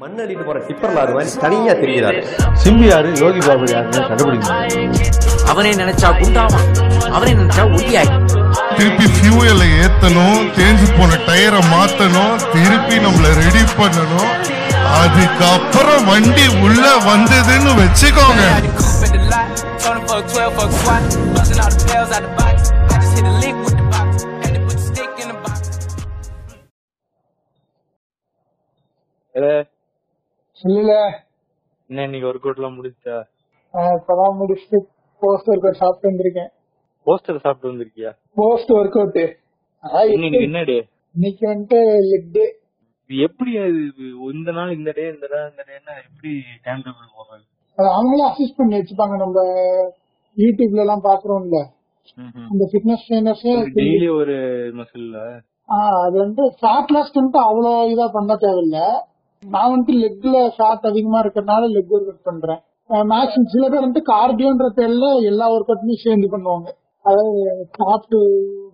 மண் அள்ளிட்டு போற டிப்பர் லாரி மாதிரி தனியா தெரிகிறாரு. சிம்பி யாரு யோகி பாபு யாருன்னு கண்டுபிடிக்க முடியாது. அவனை நினைச்சா குண்டாவான் அவனை நினைச்சா ஒல்லியாய் திருப்பி ஃபியூயலை ஏத்தணும் தேஞ்சு போன டயரை மாத்தணும் திருப்பி நம்மள ரெடி பண்ணணும். அதுக்கப்புறம் வண்டி உள்ள வந்ததுன்னு வச்சுக்கோங்க. Coupe at the lot, Tony fuck 12, fuck SWAT, busting all the bells out the box. I just hit a lick with the box, had to put the stick in the box. இல்ல என்ன இன்னைக்கு work out எல்லாம் முடிச்சா இப்பதான் முடிச்சுட்டு post work out சாப்பிட்டு வந்திருக்கேன். Poster சாப்பிட்டு வந்திருக்கியா? போஸ்ட் ஒர்க் அவுட் இன்னைக்கு என்ன டே இன்னைக்கு வந்துட்டு லெக் டே எப்படி இந்த நாள் இந்த டே இந்த டே இந்த டேன்னா எப்படி டைம் டேபிள் போடுறது? அது அவங்களே அசிஸ்ட் பண்ணி வச்சுப்பாங்க. நம்ம யூடியூப்ல எல்லாம் பாக்குறோம்ல. அந்த ஃபிட்னஸ் ட்ரைனர்ஸே டெய்லி ஒரு மசில்ல அது வந்து ஃபேட் வந்துட்டு அவ்வளவு இதா பண்ண தேவையில்ல. நான் வந்துட்டு லெக்ல ஃபேட் அதிகமா இருக்கறனால லெக் ஒர்க் அவுட் பண்றேன் மேக்ஸிமம் சில பேர் வந்துட்டு கார்டியோன்ற பேர்ல எல்லா ஒர்க் அவுட்டுமே சேர்ந்து பண்ணுவாங்க. அதாவது டாப் டு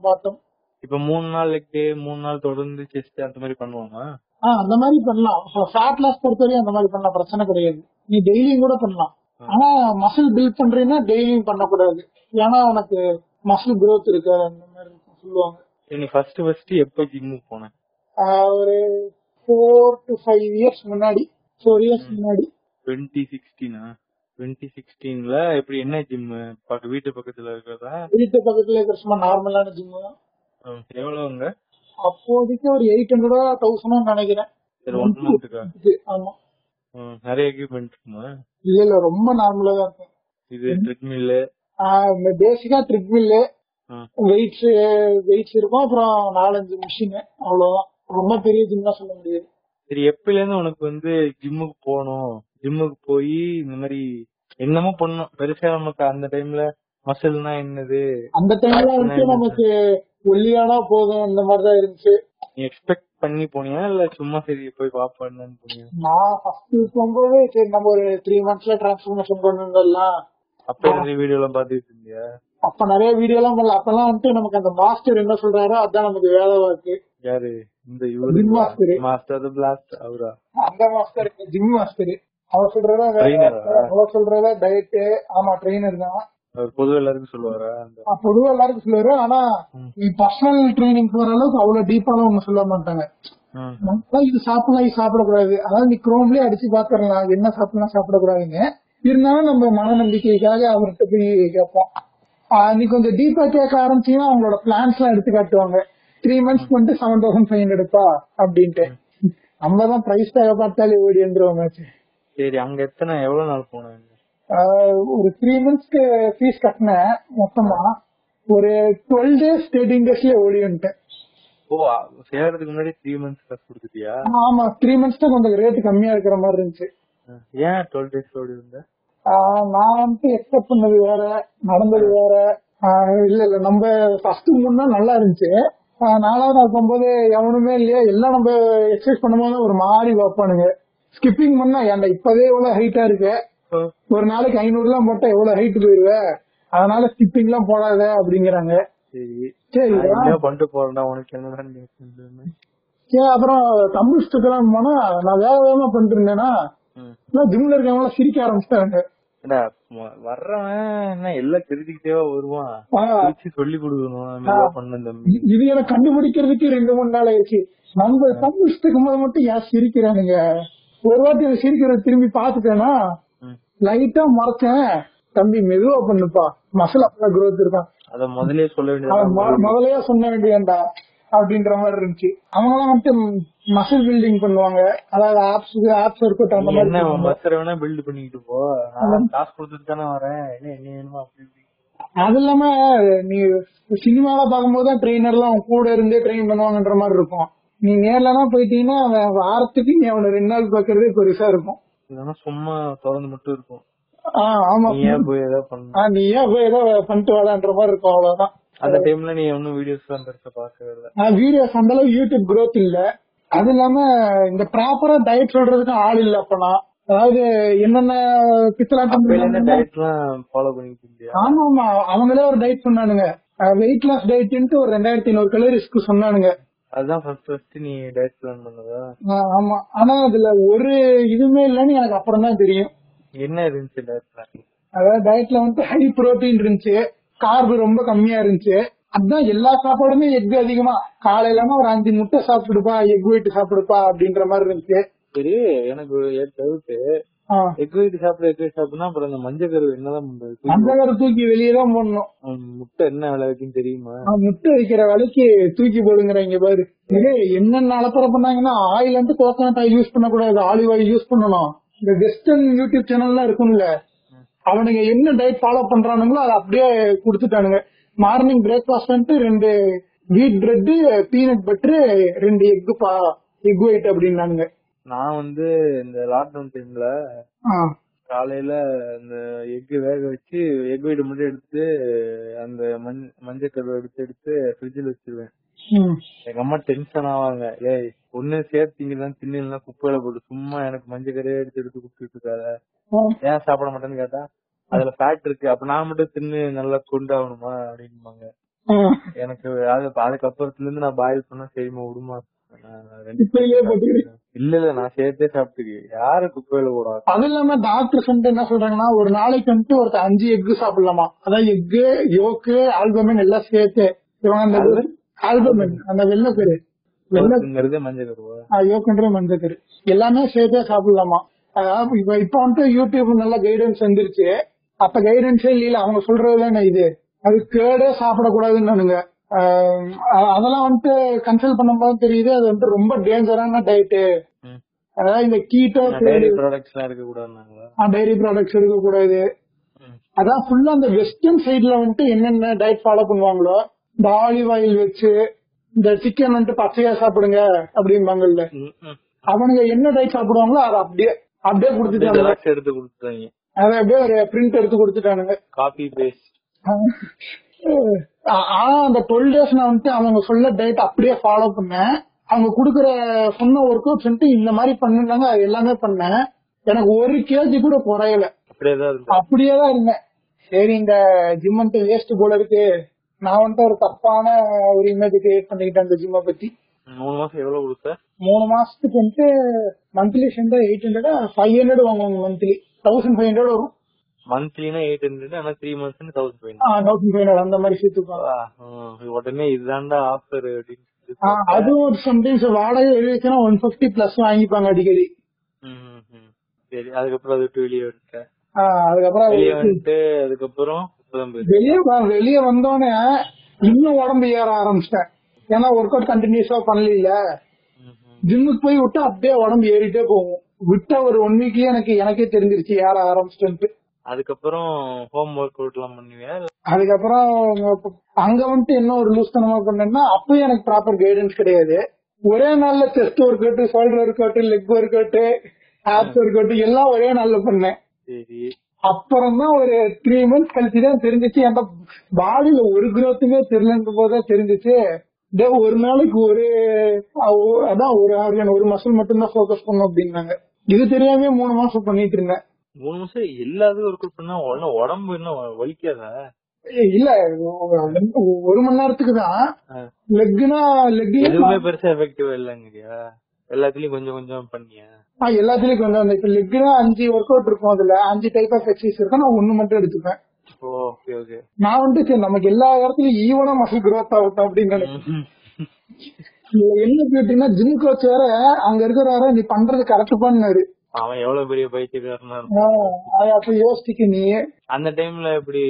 பாட்டம் இப்ப மூணு நாள் லெக் டே மூணு நாள் தொடர்ந்து செஸ்ட் அந்த மாதிரி பண்ணுவாங்க ஆஹ் அந்த மாதிரி பண்ணலாம். ஃபேட் லாஸ் பொறுத்தவரையும் அந்த மாதிரி பண்ணலாம். பிரச்சனை கிடையாது. நீ டெய்லியும் கூட பண்ணலாம். ஆனா மசில் பில்ட் பண்றீங்கன்னா டெய்லியும் பண்ணக்கூடாது. ஏன்னா உனக்கு மசில் growth இருக்கு அந்த மாதிரி சொல்லுவாங்க. நீ ஃபர்ஸ்ட் ஃபர்ஸ்ட் எப்ப ஜிம்முக்கு போனேன் ஒரு ஃபோர் டு ஃபைவ் இயர்ஸ் முன்னாடி ஃபோர் இயர்ஸ் முன்னாடி. டுவெண்ட்டி சிக்ஸ்டீனா டுவெண்ட்டி சிக்ஸ்டீன்ல எப்படி என்ன ஜிம் வீட்டு பக்கத்துல இருக்கிறதா? வீட்டு பக்கத்துல இருக்கிற சும்மா நார்மலான ஜிம் எவ்வளவுங்க? அப்போதைக்கு ஒரு எயிட் ஹண்ட்ரடா தௌசண்ட் நினைக்கிறேன். ஒன் மந்த்துக்கா ஆமா. நிறைய எக்யூப்மெண்ட் இருக்குமா? இல்ல இல்ல ரொம்ப நார்மலா தான் இருக்கும் இது ட்ரெட்மில்லு பேசிக்கா ட்ரிட்மில்லு வெயிட்ஸ் வெயிட்ஸ் இருக்கும் அப்புறம் நாலஞ்சு மிஷின் அவ்வளவுதான். ரொம்ப பெரிய ஜிம் தான் சொல்ல முடியாது. சரி எப்பல இருந்து உனக்கு வந்து ஜிம்முக்கு போகணும்? ஜிம்முக்கு போய் இந்த மாதிரி என்னமோ பண்ணணும். பெருசா நமக்கு அந்த டைம்ல மசில்னா என்னது? அந்த டைம்ல வந்துட்டு நமக்கு ஒல்லியானா போதும் அந்த மாதிரிதான் இருந்துச்சு. நீ எக்ஸ்பெக்ட் பண்ணி போனியா? இல்ல சும்மா சரி போய் பாப்பான்னு போனியா? நான் ஃபர்ஸ்ட் போகும்போது சரி நம்ம ஒரு த்ரீ மந்த்ஸ்ல டிரான்ஸ்ஃபர்மேஷன் கொண்டு வந்துடலாம் அப்ப இருந்து வீடியோ எல்லாம் பாத்துட்டு இருந்தியா? அப்ப நிறைய வீடியோ எல்லாம் பண்ணல. அப்பெல்லாம் வந்துட்டு நமக்கு அந்த மாஸ்டர் என்ன சொல்றாரோ அதான் நமக்கு வேலை இருக்கு யாரு? இந்த Gym master. இவரு மாஸ்டர் பிளாஸ்ட் அவரா? அந்த மாஸ்டர் ஜிம் மாஸ்டர். அவர் சொல்றதா? அவர் சொல்றதா டயட் ஆமா ட்ரெயினர் தான். அவர் பொதுவா எல்லாருக்கும் சொல்லுவாரா? பொதுவா எல்லாருக்கும் சொல்லுவாரு. ஆனா பர்சனல் ட்ரைனிங் போற அளவுக்கு அவ்வளவு டீப்பாலாம் ஒண்ணு சொல்ல மாட்டாங்க. இது சாப்பிடலாம் இது சாப்பிடக்கூடாது. அதாவது நீ குரோம்லயே அடிச்சு பாத்துரலாம் என்ன சாப்பிடலாம் சாப்பிடக்கூடாதுன்னு. இருந்தாலும் நம்ம மன நம்பிக்கைக்காக அவர்கிட்ட போய் கேட்போம். நீ கொஞ்சம் டீப்பா கேட்க ஆரம்பிச்சீங்கன்னா அவங்களோட பிளான்ஸ் எல்லாம் எடுத்து காட்டுவாங்க. த்ரீ மந்த்ஸ் பண்ணிட்டு செவன் தௌசண்ட் ஃபைவ் ஹண்ட்ரட்ப்பா அப்படின்ட்டு. நம்ம தான் பிரைஸ் டேக பார்த்தாலே ஓடி வந்துருவோம் மேட்ச் சரி அங்க எத்தனை எவ்வளவு நாள் போனாங்க ஒரு த்ரீ மந்த்ஸ்க்கு ஃபீஸ் கட்டினேன் மொத்தமா ஒரு டுவெல் டேஸ் தேர்ட்டின் டேஸ்லயே ஓடி வந்துட்டேன். ஓ சேர்றதுக்கு முன்னாடி த்ரீ மந்த்ஸ் காசு கொடுத்துட்டியா? ஆமா த்ரீ மந்த்ஸ் தான் கொஞ்சம் ரேட் கம்மியா இருக்கிற மாதிரி இருந்துச்சு. ஏன் டுவெல் டேஸ் ஓடி இருந்த நான் வந்து எக்ஸ்பெக்ட் பண்ணது வேற நடந்தது வேற. இல்ல இல்ல நம்ம ஃபர்ஸ்ட் நாள் நல்லா இருந்துச்சு. நாலாவது நாள் போகும்போது எவனுமே இல்லையா. எல்லாம் நம்ம எக்ஸசைஸ் பண்ணும்போது ஒரு மாதிரி பார்ப்பானுங்க ஸ்கிப்பிங் பண்ணா ஏன்டா இப்பவே இவ்வளவு ஹைட்டா இருக்கு? ஒரு நாளைக்கு ஐநூறு எல்லாம் போட்டா எவ்வளவு ஹைட் போயிருவ? அதனால ஸ்கிப்பிங் எல்லாம் போடாத அப்படிங்கிறாங்க. சரி. பண்ணிட்டு உனக்கு என்னதான் அப்புறம் ஸ்டுக்கெல்லாம் போனா நான் வேக வேகமா பண்ணிட்டு இருந்தேன்னா. ஜிம்ல இருக்கவங்க சிரிக்க ஆரம்பிச்சிட்டாங்க. வ- வர்றவன் என்ன எல்லாம் வருவான். சொல்லி கொடுக்கணும் பண்ண தம்பி இ- இது எனக்கு கண்டுபிடிக்கிறதுக்கு ரெண்டு மூணு நாள் ஆயிடுச்சு. நம்ம தம்பிள் ஸ்டுக்கும் போது மட்டும் ஏன் சிரிக்கிறானுங்க? ஒரு வாட்டி அதை சிரிக்கிறத திரும்பி பாத்துட்டேன்னா. லைட்டா மறைச்சேன் தம்பி மெதுவா பண்ணுப்பா. மசாலா growth இருக்கான். அத முதல்லயே சொல்ல வேண்டியது முதல்லயே சொன்ன வேண்டியண்டா அப்படின்ற மாதிரி இருந்துச்சு. அவங்க எல்லாம் வந்துட்டு மசில் பில்டிங் பண்ணுவாங்க. அதாவது ஆப்ஸ் ஆப்ஸ் அவுட் அந்த மாதிரி. பஸ்ஸர வேணா பில்ட் பண்ணிக்கிட்டு போ. நான் காசு கொடுத்துட்டு தானே வரேன். என்ன என்ன வேணுமோ அப்படி அது இல்லாம நீ சினிமால பாக்கும்போது தான் ட்ரெயினர் எல்லாம் கூட இருந்தே ட்ரெயின் பண்ணுவாங்கன்ற மாதிரி இருக்கும். நீ நேர்லலாம் போயிட்டீங்கன்னா அவன் வாரத்துக்கு நீ அவனை ரெண்டு நாள் பாக்குறதே பெருசா இருக்கும். இதெல்லாம் சும்மா திறந்து மட்டும் இருக்கும். ஆமா. நீ ஏன் போய் ஏதாவது பண்ணிட்டு வாடான்ற மாதிரி இருக்கும் அவ்வளவுதான். அந்த டைம்ல நீ ஒன்னும் வீடியோஸ் எல்லாம் பெருசா பாக்கவே இல்ல. வீடியோஸ் அந்த அளவுக்கு யூடியூப் growth இல்ல. அது இல்லாம இந்த ப்ராப்பரா டயட் சொல்றதுக்கு ஆள் இல்ல அப்பலாம் அதாவது என்னென்ன ஆமா ஆமா. அவங்களே ஒரு டயட் சொன்னானுங்க. வெயிட் லாஸ் டயட்ன்ட்டு ஒரு ரெண்டாயிரத்தி ஐநூறு கலோரிஸ்க்கு சொன்னானுங்க. அதுதான் ஃபர்ஸ்ட் ஃபர்ஸ்ட் நீ டயட் பிளான் பண்ணதா? ஆமா. ஆனா அதுல ஒரு இதுவுமே இல்லைன்னு எனக்கு அப்புறம் தான் தெரியும். என்ன இருந்துச்சு டயட் பிளான் அதாவது டயட்ல வந்து ஹை புரோட்டீன் இருந்துச்சு. கார்பு ரொம்ப கம்மியா இருந்துச்சு. அதான் எல்லா சாப்பாடுமே எக் அதிகமா. காலையிலனா ஒரு அஞ்சு முட்டை சாப்பிடுப்பா எக் ஒயிட் சாப்பிடுப்பா அப்படின்ற மாதிரி இருந்துச்சு. சரி எனக்கு ஒரு டவுட் ஆஹ் எக் ஒயிட் சாப்பிட எக் ஒயிட் சாப்பிடனா அப்புறம் அந்த மஞ்சள் கரு என்னதான் பண்றது தூக்கி அந்த கரை தூக்கி வெளியே தான் போடணும். முட்டை என்ன விலை இருக்குன்னு தெரியுமா? முட்டை வைக்கிற விலைக்கு தூக்கி போடுங்கிறாங்க பாரு. என்னென்ன அலப்பறை பண்ணாங்கன்னா ஆயில் வந்து கோகனட் ஆயில் யூஸ் பண்ணக்கூடாது. ஆலிவ் ஆயில் யூஸ் பண்ணணும். இந்த வெஸ்டர்ன் யூடியூப் சேனல்லாம் இருக்கும்ல. அவனுங்க என்ன டயட் ஃபாலோ பண்றானுங்களோ அதை அப்படியே கொடுத்துட்டானுங்க. மார்னிங் பிரேக்ஃபாஸ்ட் வந்துட்டு ரெண்டு வீட் பிரெட் பீனட் பட்டர் ரெண்டு எக் பா எக் ஒயிட் அப்படின்னானுங்க. நான் வந்து இந்த லாக்டவுன் டைம்ல காலையில இந்த எக் வேக வச்சு எக் ஒயிட் மட்டும் எடுத்து அந்த மஞ்ச மஞ்சள் கருவை எடுத்து எடுத்து ஃப்ரிட்ஜில் வச்சிருவேன். எங்க அம்மா டென்ஷன் ஆவாங்க. ஏய் ஒண்ணு சேர்த்தீங்கதான் தின்னு குப்பையில போட்டு சும்மா எனக்கு மஞ்சள் கரையே எடுத்து எடுத்து குடுத்துட்டு இருக்காத. ஏன் சாப்பிட மாட்டேன்னு கேட்டா அதுல ஃபேட் இருக்கு. அப்ப நான் மட்டும் தின்னு நல்லா கொண்டாகணுமா அப்படின்பாங்க ஆஹ் எனக்கு அது அதுக்கப்புறத்துல இருந்து நான் பாயில் பண்ணா சரிமா விடுமா. இல்ல இல்ல நான் சேர்த்தே சாப்பிட்டுக்கு யாரு குப்பையில போடா அது இல்லாம டாக்டர்ஸ் வந்து என்ன சொல்றாங்கன்னா ஒரு நாளைக்கு வந்துட்டு ஒருத்தர் அஞ்சு எக் சாப்பிடலாமா? அதான் எக்கு யோக்கு ஆல்பமின் எல்லாம் சேர்த்து. இவங்க ஆல்பமின் அந்த வெள்ளை பேரு வெள்ளை யோக்குங்கிறது மஞ்சள் கருவா? யோக்குன்ற மஞ்சக்கரு எல்லாமே சேர்த்தே சாப்பிடலாமா? இப்ப இப்ப வந்துட்டு யூடியூப் நல்ல கைடன்ஸ் வந்துருச்சு. அப்ப கைடன்ஸே இல்ல அவங்க சொல்றதுதானே இது? அது கேடே சாப்பிடக்கூடாதுன்னு அதெல்லாம் வந்துட்டு கன்சல்ட் பண்ணும்போது தெரியுது அது வந்து ரொம்ப டேஞ்சரான டயட்டு. அதாவது இந்த கீட்டோ டைரி ப்ராடக்ட்ஸ் இருக்க கூடாதுனாங்களா டைரி ப்ராடக்ட்ஸ் எடுக்கக்கூடாது ம். அதான் ஃபுல்லா அந்த வெஸ்டர்ன் சைடுல வந்துட்டு என்னென்ன டயட் ஃபாலோ பண்ணுவாங்களோ இந்த ஆலிவ் ஆயில் வச்சு இந்த சிக்கன் வந்துட்டு பச்சையா சாப்பிடுங்க அப்படிம்பாங்கல்ல. அவனுங்க என்ன டயட் சாப்பிடுவாங்களோ அதை அப்படியே அப்படியே கொடுத்துட்டாங்க எடுத்து கொடுத்துட்டாங்க. அதை அப்படியே ஒரு பிரிண்ட் எடுத்து கொடுத்துட்டானுங்க. காபி பேஸ்ட் ஆனா அந்த டுவெல் டேஸ் நான் வந்துட்டு அவங்க சொல்ல டயட் அப்படியே ஃபாலோ பண்ணேன். அவங்க குடுக்கற சொன்ன ஒர்க் அவுட்ஸ் வந்துட்டு இந்த மாதிரி பண்ணுனாங்க அது எல்லாமே பண்ணேன். எனக்கு ஒரு கேஜி கூட குறையல. அப்படியே தான் இருக்கு அப்படியே தான் இருந்தேன். சரி இந்த ஜிம் வந்துட்டு வேஸ்ட் போல இருக்கு. நான் வந்துட்டு ஒரு தப்பான ஒரு இமேஜ் கிரியேட் பண்ணிக்கிட்டேன் அந்த ஜிம்மை பத்தி. மூணு மாசம் எவ்வளவு கொடுத்த? மூணு மாசத்துக்கு வந்துட்டு மந்த்லி சேர்ந்தா எயிட் ஹண்ட்ரட் ஃபைவ் ஹண்ட்ரட் வாங்குவாங்க மந்த்லி தௌசண்ட் ஃபைவ் ஹண்ட்ரட் வரும். மந்த்லினா எயிட் ஹண்ட்ரட் ஆனா three months thousand five thousand five hundred அந்த மாதிரி சேர்த்துப்பாங்க உடனே இதுதான்டா ஆஃபர் அப்படின்னு அதுவும் சம்டைம்ஸ் வாடகை எழுதிச்சுன்னா ஒன் பிப்டி பிளஸ் வாங்கிப்பாங்க அடிக்கடி. சரி அதுக்கப்புறம் அது வெளியே வந்துட்டேன் அதுக்கப்புறம் அது வெளியே வந்துட்டு அதுக்கப்புறம். வெளியே வெளியே வந்தோடனே இன்னும் உடம்பு ஏற ஆரம்பிச்சிட்டேன். ஏன்னா ஒர்க் அவுட் கண்டினியூஸா பண்ணல. ஜிம்முக்கு போய் விட்டா அப்படியே உடம்பு ஏறிட்டே போகும். விட்ட ஒரு ஒன் வீக்லயே எனக்கு எனக்கே தெரிஞ்சிருச்சு ஏற ஆரம்பிச்சிட்டு அதுக்கப்புறம் ஹோம் ஒர்க் அவுட் எல்லாம் பண்ணுவியா? அதுக்கப்புறம் அங்க வந்துட்டு என்ன ஒரு லூஸ் தனமா பண்ணேன்னா அப்பயும் எனக்கு ப்ராப்பர் கைடன்ஸ் கிடையாது. ஒரே நாள்ல chest workout shoulder workout leg workout abs workout எல்லாம் ஒரே நாள்ல பண்ணேன். சரி. அப்புறம் தான் ஒரு த்ரீ மந்த்ஸ் கழிச்சு தான் தெரிஞ்சிச்சு. அந்த பாடியில ஒரு growthமே தெரியலன்ற போதுதான் தெரிஞ்சிச்சு. ஒரு நாளைக்கு ஒரு அதான் ஒரு organ, ஒரு மசில் மட்டும் தான் ஃபோக்கஸ் பண்ணும் அப்படின்னாங்க. இது தெரியாம மூணு மாசம் பண்ணிட்டு இருந்தேன். மூணு மாசம் எல்லாத்துக்கும் ஒர்க் அவுட் பண்ணா உடனே உடம்பு என்ன வலிக்காதா? இல்ல ஒரு மணி நேரத்துக்கு தான். லெக்னா லெக் எதுவுமே பெருசா எஃபெக்டிவா இல்லங்கறியா? எல்லாத்துலயும் கொஞ்சம் கொஞ்சம் பண்ணியா? எல்லாத்துலயும் கொஞ்சம் இப்ப லெக்னா அஞ்சு ஒர்க் அவுட் இருக்கும் அதுல. அஞ்சு டைப் ஆஃப் எக்ஸசைஸ் இருக்கும் நான் ஒண்ணு மட்டும் எடுத்துப்பேன். நான் வந்து சரி நமக்கு எல்லா இடத்துலயும் ஈவனா மசில் growth ஆகட்டும் அப்படின்னு இதுல என்ன கேட்டீங்கன்னா ஜிம் கோச் வேற அங்க இருக்கிறாரு நீ பண்றது கரெக்ட் பண்ணாரு. அவன் எவ்வளவு பெரிய பைத்தியக்காரனா அப்ப யோசிக்க நீ. அந்த டைம்ல எப்படி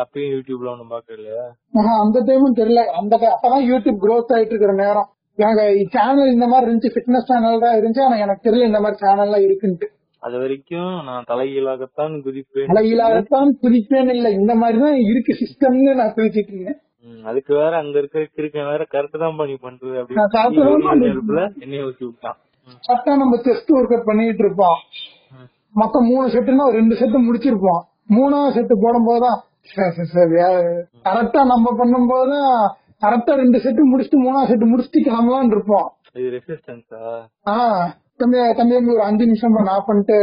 அப்பயும் யூடியூப்ல ஒண்ணும் பாக்கலையா ஆஹா, அந்த டைமும் தெரியல. அந்த அப்பதான் யூடியூப் growth ஆயிட்டு இருக்கிற நேரம். எனக்கு சேனல் இந்த மாதிரி இருந்துச்சு ஃபிட்னஸ் சேனல் தான் இருந்துச்சு ஆனா எனக்கு தெரியல இந்த மாதிரி சேனல் எல்லாம் இருக்குன்ட்டு. அது வரைக்கும் நான் தலைகீழாகத்தான் குதிப்பேன். அழகிலாகத்தான் குதிப்பேன் இல்ல இந்த மாதிரிதான் இருக்கு சிஸ்டம்னு நான் குதிச்சிட்டு இருந்தேன் அதுக்கு வேற அங்க இருக்கிற கிறுக்கன் வேற கரெக்ட் தான் பண்ணி பண்றது அப்படின்னு என்னைய ஊத்தி விட்டான். கரெக்டா நம்ம செஸ்ட் ஒர்க் அவுட் பண்ணிட்டு இருப்போம். ம். மொத்தம் மூணு செட்டுனா ரெண்டு செட்டு முடிச்சிருப்போம். மூணாவது செட்டு போடும் போதுதான் கரெக்டா நம்ம பண்ணும் போதுதான் கரெக்டா ரெண்டு செட்டு முடிச்சுட்டு மூணாவது செட்டு முடிச்சுட்டு கிளம்பலாம்னு இருப்போம். இது ரெசிஸ்டன்ஸா ஆஹ் தம்பி தம்பி ஒரு அஞ்சு நிமிஷம் நான் பண்ணிட்டு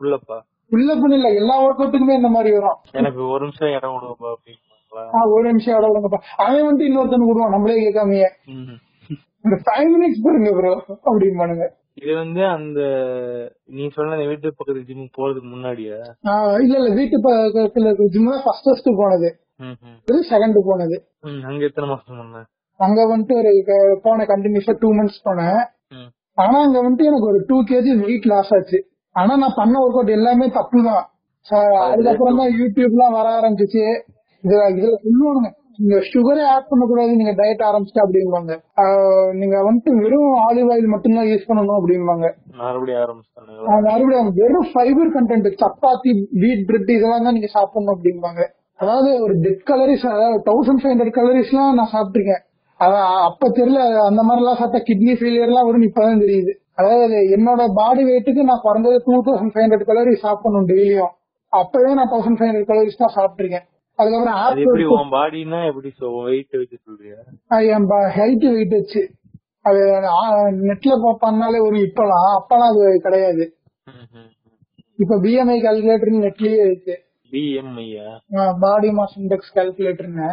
உள்ளப்பா. உள்ள பண்ணல எல்லா ஒர்க் அவுட்டுக்குமே இந்த மாதிரி வரும். எனக்கு ஒரு நிமிஷம் இடம் விடுவப்பா அப்படின்னு ஒரு நிமிஷம் ஆட விடுங்கப்பா அவன் வந்துட்டு இன்னொருத்தன் விடுவான். நம்மளே கேட்காமையே. இந்த ஃபைவ் மினிட்ஸ் பாருங்க ப்ரோ அப்படிம்பானுங்க இது வந்து அந்த நீ சொன்ன வீட்டு பக்கத்து ஜிம் போறதுக்கு முன்னாடியா? இல்ல இல்ல. வீட்டு பக்கத்துல ஜிம் தான் ஃபர்ஸ்ட் ஃபர்ஸ்ட் போனது. செகண்ட் போனது. அங்க எத்தனை மாசம் பண்ண அங்க வந்துட்டு ஒரு போன கண்டினியூஸா டூ மந்த்ஸ் போனேன். ஆனா அங்க வந்துட்டு எனக்கு ஒரு டூ கேஜி வெயிட் லாஸ் ஆச்சு. ஆனா நான் பண்ண ஒர்க் அவுட் எல்லாமே தப்பு தான் அதுக்கப்புறம் தான் யூடியூப்லாம் வர ஆரம்பிச்சிச்சு. இதுல இதுல சொல்லுவானுங்க நீங்க சுகரே ஆட் பண்ணக்கூடாது நீங்க டயட் ஆரம்பிச்சிட்டா அப்படிம்பாங்க. நீங்க வந்துட்டு வெறும் ஆலிவ் ஆயில் மட்டும்தான் யூஸ் பண்ணணும் அப்படிம்பாங்க. மறுபடியும் வெறும் fibre content chapati wheat bread இதெல்லாம் தான் நீங்க சாப்பிடணும் அப்படிம்பாங்க. அதாவது ஒரு டெட் கலரிஸ் அதாவது தௌசண்ட் ஃபைவ் ஹண்ட்ரட் கலரிஸ் எல்லாம் நான் சாப்பிட்டிருக்கேன். அதான் அப்ப தெரியல அந்த மாதிரி எல்லாம் சாப்பிட்டா கிட்னி ஃபெயிலியர் எல்லாம் வரும்னு இப்பதான் தெரியுது. அதாவது என்னோட பாடி வெயிட்டுக்கு நான் குறைஞ்சது two thousand five hundred calories சாப்பிடணும் டெய்லியும். அப்பவே நான் தௌசண்ட் ஃபைவ் ஹண்ட்ரட் கலரிஸ் தான் சாப்பிட்டிருக்கேன். அதுக்கப்புறம் என் ஹெல்த் வெயிட் வச்சு. அது நெட்ல பண்ணாலே ஒரு இப்பலாம். அப்பலாம் அது கிடையாது. இப்ப பிஎம்ஐ கால்குலேட்டர் நெட்லயே இருக்கு. பிஎம்ஐயா பாடி மாஸ் இண்டெக்ஸ் கால்குலேட்டர்னு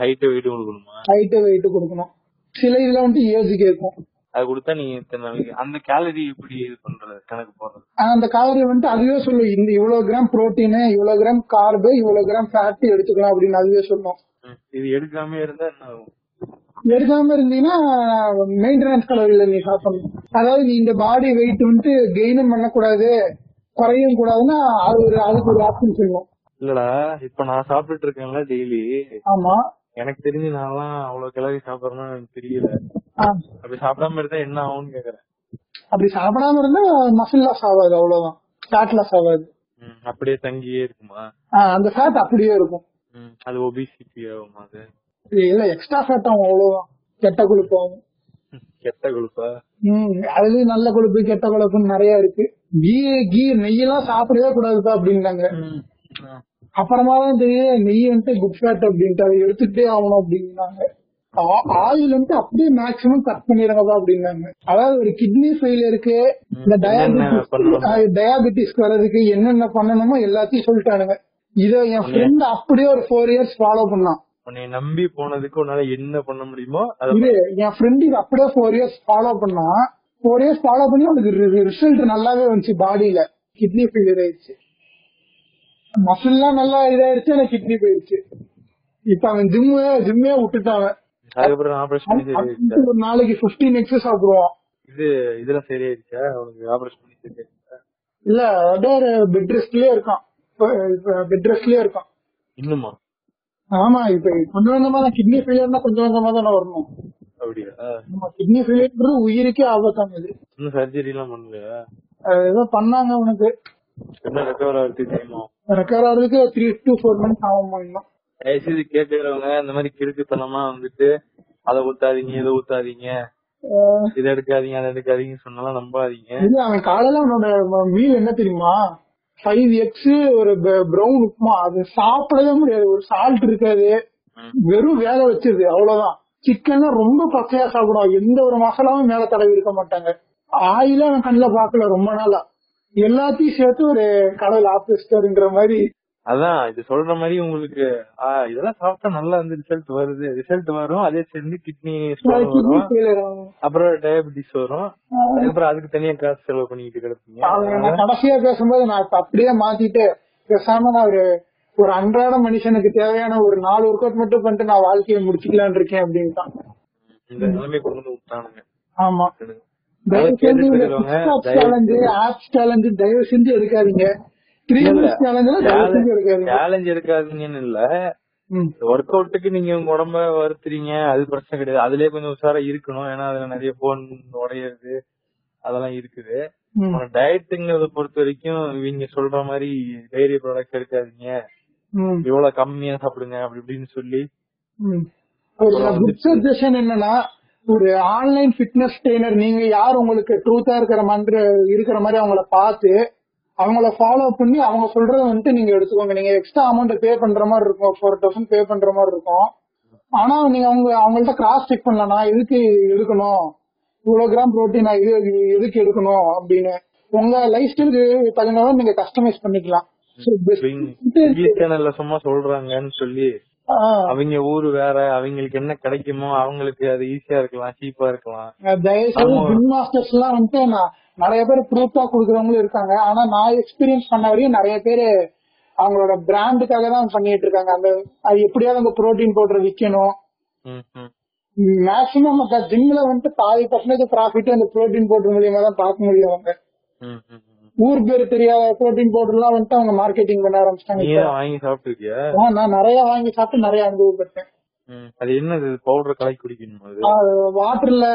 ஹைட் வெயிட் கொடுக்கணுமா? ஹைட் வெயிட் கொடுக்கணும். சில இதுல வந்துட்டு ஏஜ் கேட்கும். அது கொடுத்தா நீ இத்தனை அந்த கேலரி எப்படி இது பண்றது கணக்கு போடுறது? அந்த காலரி வந்துட்டு அதுவே சொல்லும் இந்த இவ்வளவு கிராம் புரோட்டீன் இவ்வளவு கிராம் கார்பு இவ்வளவு கிராம் ஃபேட் எடுத்துக்கலாம் அப்படின்னு அதுவே சொல்லும். இது எடுக்காம இருந்தா என்ன ஆகும்? எடுக்காம இருந்தீங்கன்னா மெயின்டெனன்ஸ் கலோரியில நீ சாப்பிடணும். அதாவது நீ இந்த பாடி வெயிட் வந்துட்டு கெயினும் பண்ணக்கூடாது. குறையும் கூடாதுன்னா அது ஒரு அதுக்கு ஒரு ஆப்ஷன் சொல்லுவோம் இல்லடா இப்ப நான் சாப்பிட்டுட்டு இருக்கேன்ல டெய்லி ஆமா. எனக்கு தெரிஞ்சு நான்லாம் அவ்வளவு கிளறி சாப்பிடறேன்னு எனக்கு தெரியல. அப்படி சாப்பிடாம இருந்தா என்ன ஆகும்னு கேக்குறேன். அப்படி சாப்பிடாம இருந்தா மசில் லாஸ் ஆகாது அவ்வளவுதான். ஃபேட் லாஸ் ஆகாது. அப்படியே தங்கியே இருக்குமா? அந்த ஃபேட் அப்படியே இருக்கும். அது ஒபிசிட்டி ஆகுமா அது? இல்ல எக்ஸ்ட்ரா ஃபேட் ஆகும் அவ்வளவுதான். கெட்ட கொழுப்பு ஆகும். கெட்ட கொழுப்பா? அதுலயும் நல்ல கொழுப்பு கெட்ட கொழுப்புன்னு நிறைய இருக்கு. கீ கீ நெய்யெல்லாம் சாப்பிடவே கூடாதுப்பா அப்படின்னாங்க. அப்புறமா தான் தெரியுது நெய் வந்துட்டு குட் ஃபேட் அப்படின்ட்டு அதை எடுத்துட்டே ஆகணும் அப்படின்னாங்க ஆயில் வந்துட்டு அப்படியே மேக்சிமம் கட் பண்ணிடுங்கப்பா அப்படின்னாங்க அதாவது ஒரு கிட்னி ஃபெயிலியருக்கு இந்த? டயாபிட்டிஸ் டயாபிட்டிஸ்க்கு வர்றதுக்கு என்னென்ன பண்ணணுமோ எல்லாத்தையும் சொல்லிட்டானுங்க. இத என் ஃப்ரெண்ட் அப்படியே ஒரு ஃபோர் இயர்ஸ் ஃபாலோ பண்ணான். உன்னை நம்பி போனதுக்கு உன்னால என்ன பண்ண முடியுமோ இது என் ஃப்ரெண்ட் இது அப்படியே ஃபோர் இயர்ஸ் ஃபாலோ பண்ணா. ஃபோர் இயர்ஸ் ஃபாலோ பண்ணி அவனுக்கு ரிசல்ட் நல்லாவே வந்துச்சு பாடியில கிட்னி ஃபெயிலியர் ஆயிடுச்சு. மசில்லாம் நல்லா இதாயிருச்சு எனக்கு கிட்னி போயிடுச்சு. இப்ப அவன் ஜிம்மு ஜிம்மே விட்டுட்டான். அதுக்கப்புறம் ஆபரேஷன் ஒரு நாளைக்கு பிப்டீன் எக்ஸஸ் சாப்பிடுவான். இது இதெல்லாம் சரியாயிடுச்சா? உனக்கு ஆபரேஷன் பண்ணி இல்ல அப்படியே பெட் ரெஸ்ட்லயே இருக்கான். பெட் ரெஸ்ட்லயே இருக்கான். இன்னுமா? ஆமா இப்ப கொஞ்சம் கொஞ்சமா தான் கிட்னி ஃபெயிலியர்னா கொஞ்சம் கொஞ்சமா தானே வரணும். அப்படியா? கிட்னி ஃபெயிலியர்ன்றது உயிருக்கே ஆபத்தானது இன்னும் சர்ஜரி எல்லாம் பண்ணலையா? ஏதோ பண்ணாங்க உனக்கு. என்ன ரெக்கவர் டைம் ஆகும்? ரெக்கவர் ஆகிறதுக்கு த்ரீ டு ஃபோர் மந்த்ஸ் ஆகும் இன்னும் தயவுசெய்து கேட்டுக்கிறவங்க இந்த மாதிரி கிறுக்குத்தனமா வந்துட்டு அதை ஊத்தாதீங்க இதை ஊத்தாதீங்க. இதை எடுக்காதீங்க அதை எடுக்காதீங்க சொன்னாலும் நம்பாதீங்க. இது அவன் காலையில அவனோட மீல் என்ன தெரியுமா? ஃபைவ் எக்ஸ் ஒரு பிரவுன் உப்புமா அது சாப்பிடவே முடியாது. ஒரு சால்ட் இருக்காது. வெறும் வேக வச்சது அவ்வளவுதான். சிக்கன் ரொம்ப பச்சையா சாப்பிடுவான் எந்த ஒரு மசாலாவும் மேல தடவி இருக்க மாட்டாங்க. ஆயில அவன் கண்ணுல பாக்கல ரொம்ப நாளா. எல்லாத்தையும் சேர்த்து ஒரு கடவுள் ஆபிஸ்டர்ன்ற மாதிரி அதான் இது சொல்ற மாதிரி உங்களுக்கு இதெல்லாம் சாப்பிட்டா நல்லா வந்து ரிசல்ட் வருது. ரிசல்ட் வரும் அதே சேர்ந்து கிட்னி வரும். அப்புறம் டயபிட்டிஸ் வரும். அதுக்கப்புறம் அதுக்கு தனியா காசு செலவு பண்ணிக்கிட்டு கிடப்பீங்க. கடைசியா பேசும்போது நான் இப்ப அப்படியே மாத்திட்டு பேசாம நான் ஒரு ஒரு அன்றாட மனுஷனுக்கு தேவையான ஒரு நாலு ஒர்க் அவுட் மட்டும் பண்ணிட்டு நான் வாழ்க்கையை முடிச்சுக்கலான் இருக்கேன் அப்படின்ட்டான் இந்த நிலைமை கொண்டு வந்து விட்டானுங்க. ஆமா. தயவு செஞ்சு ஆப்ஸ் சேலஞ்சு தயவு செஞ்சு எடுக்காதீங்க. சேலஞ்ச் எடுக்காதீங்கன்னு இல்ல. ஒர்க் அவுட்டுக்கு நீங்க உங்க உடம்ப வருத்துறீங்க அது பிரச்சனை கிடையாது. அதுலயே கொஞ்சம் உஷாரா இருக்கணும். ஏன்னா அதுல நிறைய போன் உடையிறது அதெல்லாம் இருக்குது. டயட்டுங்கிறத பொறுத்த வரைக்கும் இவங்க சொல்ற மாதிரி டைரி ப்ராடக்ட்ஸ் எடுக்காதீங்க. இவ்வளவு கம்மியா சாப்பிடுங்க அப்படி இப்படின்னு சொல்லி. சஜஷன் என்னன்னா ஒரு ஆன்லைன் ஃபிட்னஸ் ட்ரெயினர் நீங்க யார் உங்களுக்கு ட்ரூத்தா இருக்கிற மாதிரி இருக்கிற மாதிரி அவங்கள பார்த்து அவங்கள ஃபாலோ பண்ணி அவங்க சொல்றத வந்துட்டு நீங்க எடுத்துக்கோங்க. நீங்க எக்ஸ்ட்ரா அமௌண்ட் பே பண்ற மாதிரி இருக்கும். ஃபோர் தௌசண்ட் பே பண்ற மாதிரி இருக்கும். ஆனா நீங்க அவங்க அவங்கள்ட்ட கிராஸ் செக் பண்ணலாம் நான் எதுக்கு எடுக்கணும்? இவ்வளவு கிராம் புரோட்டீன் இது எதுக்கு எடுக்கணும் அப்படின்னு. உங்க லைஃப் ஸ்டைலுக்கு தகுந்த நீங்க கஸ்டமைஸ் பண்ணிக்கலாம். சேனல்ல சும்மா சொல்றாங்கன்னு சொல்லி அவங்க ஊரு வேற அவங்களுக்கு என்ன கிடைக்குமோ அவங்களுக்கு அது ஈஸியா இருக்கலாம் சீப்பா இருக்கலாம். தயவு செய்து மாஸ்டர்ஸ் எல்லாம் வந்துட்டு நான் நிறைய பேர் ப்ரூஃபா குடுக்கறவங்களும் இருக்காங்க ஆனா நான் எக்ஸ்பீரியன்ஸ் பண்ண வரையும் நிறைய பேர் அவங்களோட பிராண்டுக்காக தான் பண்ணிட்டு இருக்காங்க அந்த அது எப்படியாவது அந்த புரோட்டீன் பவுடர் விக்கணும். மேக்சிமம் ஜிம்ல வந்துட்டு பாதி பர்சன்டேஜ் ப்ராஃபிட் அந்த புரோட்டீன் பவுடர் மூலியமா தான் பார்க்க முடியும் அவங்க. ஊர் பேர் தெரியாத புரோட்டீன் பவுடர் எல்லாம் வந்துட்டு அவங்க மார்க்கெட்டிங் பண்ண ஆரம்பிச்சிட்டாங்க நான் நிறைய வாங்கி சாப்பிட்டு நிறைய அனுபவப்பட்டேன். அது என்னது? பவுடர் கலக்கி குடிக்கணும் வாட்டர்ல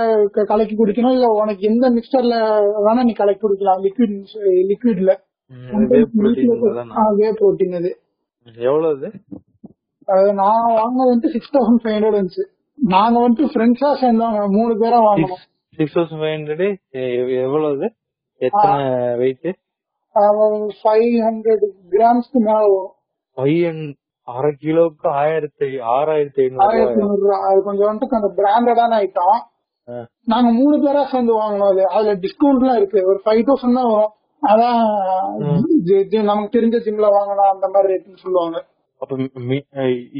கலக்கி குடிக்கணும். இல்ல உனக்கு எந்த மிக்சர்ல வேணா நீ கலக்கி குடிக்கலாம். லிக்விட் லிக்விட்ல வே புரோட்டீன் அது எவ்வளவு அது? நான் வாங்கினது வந்துட்டு சிக்ஸ் தௌசண்ட் ஃபைவ் ஹண்ட்ரட் இருந்துச்சு. நாங்க வந்துட்டு ஃப்ரெண்ட்ஸா சேர்ந்தவங்க மூணு பேரா வாங்கினோம். சிக்ஸ் தௌசண்ட் ஃபைவ் ஹண்ட்ரட் எவ்வளவு அது? எத்தனை வெயிட் ஃபைவ் ஹண்ட்ரட் கிராம்ஸ்க்கு மேல வரும். பையன் அரை கிலோவுக்கு ஆயிரத்தி ஆறாயிரத்தி ஐநூறு ஆயிரத்தி ஐநூறு ரூபா. அது கொஞ்சம் வந்துட்டு அந்த பிராண்டடான ஐட்டம். நாங்க மூணு பேரா சேர்ந்து வாங்கினோம் அது. அதுல டிஸ்கவுண்ட் எல்லாம் இருக்கு. ஒரு ஃபைவ் தௌசண்ட் தான் வரும். அதான் நமக்கு தெரிஞ்ச ஜிம்ல வாங்கலாம் அந்த மாதிரி ரேட்னு சொல்லுவாங்க. அப்ப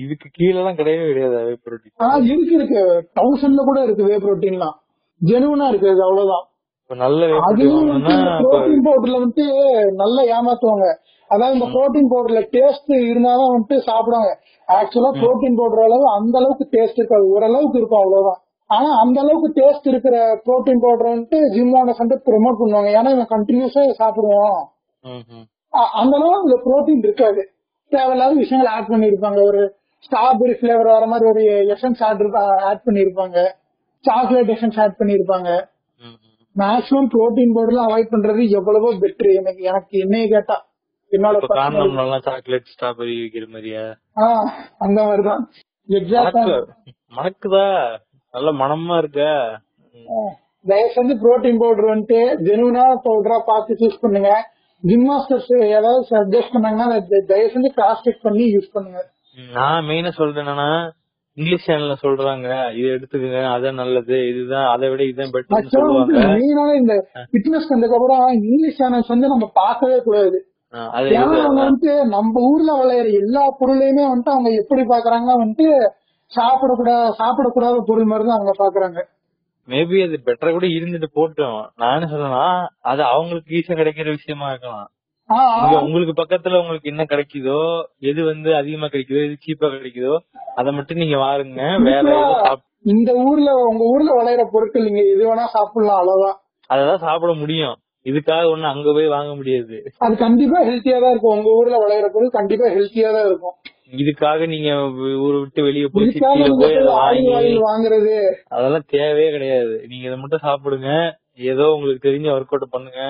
இதுக்கு கீழ எல்லாம் கிடையவே கிடையாது புரோட்டீன் ஆனா இருக்கு இருக்கு. தௌசண்ட்ல கூட இருக்கு வே புரோட்டீன்லாம் ஜெனுவனா இருக்கு அது அவ்வளவுதான். நல்ல புரோட்டீன் பவுடர்ல வந்து நல்லா ஏமாத்துவாங்க. அதாவது இந்த புரோட்டீன் பவுடர்ல டேஸ்ட் இருந்தாலும் வந்துட்டு சாப்பிடுவாங்க. ஆக்சுவலா புரோட்டீன் பவுடர் அளவு அந்த அளவுக்கு டேஸ்ட் இருக்காது. ஓரளவுக்கு இருக்கும் அவ்வளவுதான். ஆனா அந்த அளவுக்கு டேஸ்ட் இருக்கிற புரோட்டீன் பவுடர் வந்துட்டு ஜிம் ஓனர்ஸ் வந்து ப்ரொமோட் பண்ணுவாங்க. ஏன்னா இவன் கண்டினியூஸா சாப்பிடுவான். ம், ம். அ- அந்த அளவு இந்த புரோட்டீன் இருக்காது. தேவையில்லாத விஷயங்கள் ஆட் பண்ணிருப்பாங்க ஒரு ஸ்ட்ராபெரி ஃபிளேவர் வர மாதிரி ஒரு எசன்ஸ் ஆட் ஆட் பண்ணிருப்பாங்க சாக்லேட் எசன்ஸ் ஆட் பண்ணிருப்பாங்க. மேக்ஸிமம் புரோட்டீன் பவுடர்லாம் அவாய்ட் பண்றது எவ்வளவோ பெட்டர் எனக்கு எனக்கு என்னைய கேட்டா. என்னோட காரணம் சாக்லேட் ஸ்ட்ராபெரி விக்கிற மாதிரியா? அந்த மாதிரிதான். எக்ஸாக்டா மணக்கு மணக்குதா? நல்ல மணமா இருக்க. தயவு செஞ்சு புரோட்டீன் பவுடர் வந்துட்டு ஜெனுவனா பவுடரா பார்த்து சூஸ் பண்ணுங்க. ஜிம் மாஸ்டர்ஸ் ஏதாவது சஜஸ்ட் பண்ணாங்கன்னா தயவு செஞ்சு கிராஸ் செக் பண்ணி யூஸ் பண்ணுங்க. நான் மெயினா சொல்றேன் என்னன்னா இங்கிலீஷ் சேனல்ல சொல்றாங்க இது எடுத்துக்கங்க அதான் நல்லது இதுதான் அதை விட இதுதான் வந்து சொல்லுவாங்க. மெயினான இந்த ஃபிட்னஸ் வந்ததுக்கு அப்புறம் இங்கிலீஷ் சேனல்ஸ் வந்து நம்ம பார்க்கவே கூடாது. அவங்க வந்துட்டு நம்ம ஊர்ல விளையிற எல்லா பொருளையுமே வந்துட்டு அவங்க எப்படி பாக்குறாங்கன்னா வந்துட்டு சாப்பிடக்கூடாது சாப்பிடக்கூடாத பொருள் மாதிரி தான் அவங்க பாக்குறாங்க மேபி அது பெட்டரா கூட இருந்துட்டு போட்டோம். நான் என்ன சொல்றேன்னா அது அவங்களுக்கு ஈஸியா கிடைக்கிற விஷயமா இருக்கலாம். உங்களுக்கு பக்கத்துல உங்களுக்கு என்ன கிடைக்குதோ எது வந்து அதிகமா கிடைக்குதோ எது சீப்பா கிடைக்குதோ அதை மட்டும் நீங்க வாருங்க. வேற இந்த ஊர்ல உங்க ஊர்ல விளையிற பொருட்கள் நீங்க எது வேணா சாப்பிடலாம் அவ்வளவுதான். அததான் சாப்பிட முடியும். இதுக்காக ஒண்ணு அங்க போய் வாங்க முடியாது. அது கண்டிப்பா ஹெல்த்தியா தான் இருக்கும். உங்க ஊர்ல விளையிற பொருள் கண்டிப்பா ஹெல்த்தியா தான் இருக்கும். இதுக்காக நீங்க ஊரை விட்டு வெளியே போய் வாங்குறது. அதெல்லாம் தேவையே கிடையாது. நீங்க இதை மட்டும் சாப்பிடுங்க. ஏதோ உங்களுக்கு தெரிஞ்ச ஒர்க் அவுட் பண்ணுங்க.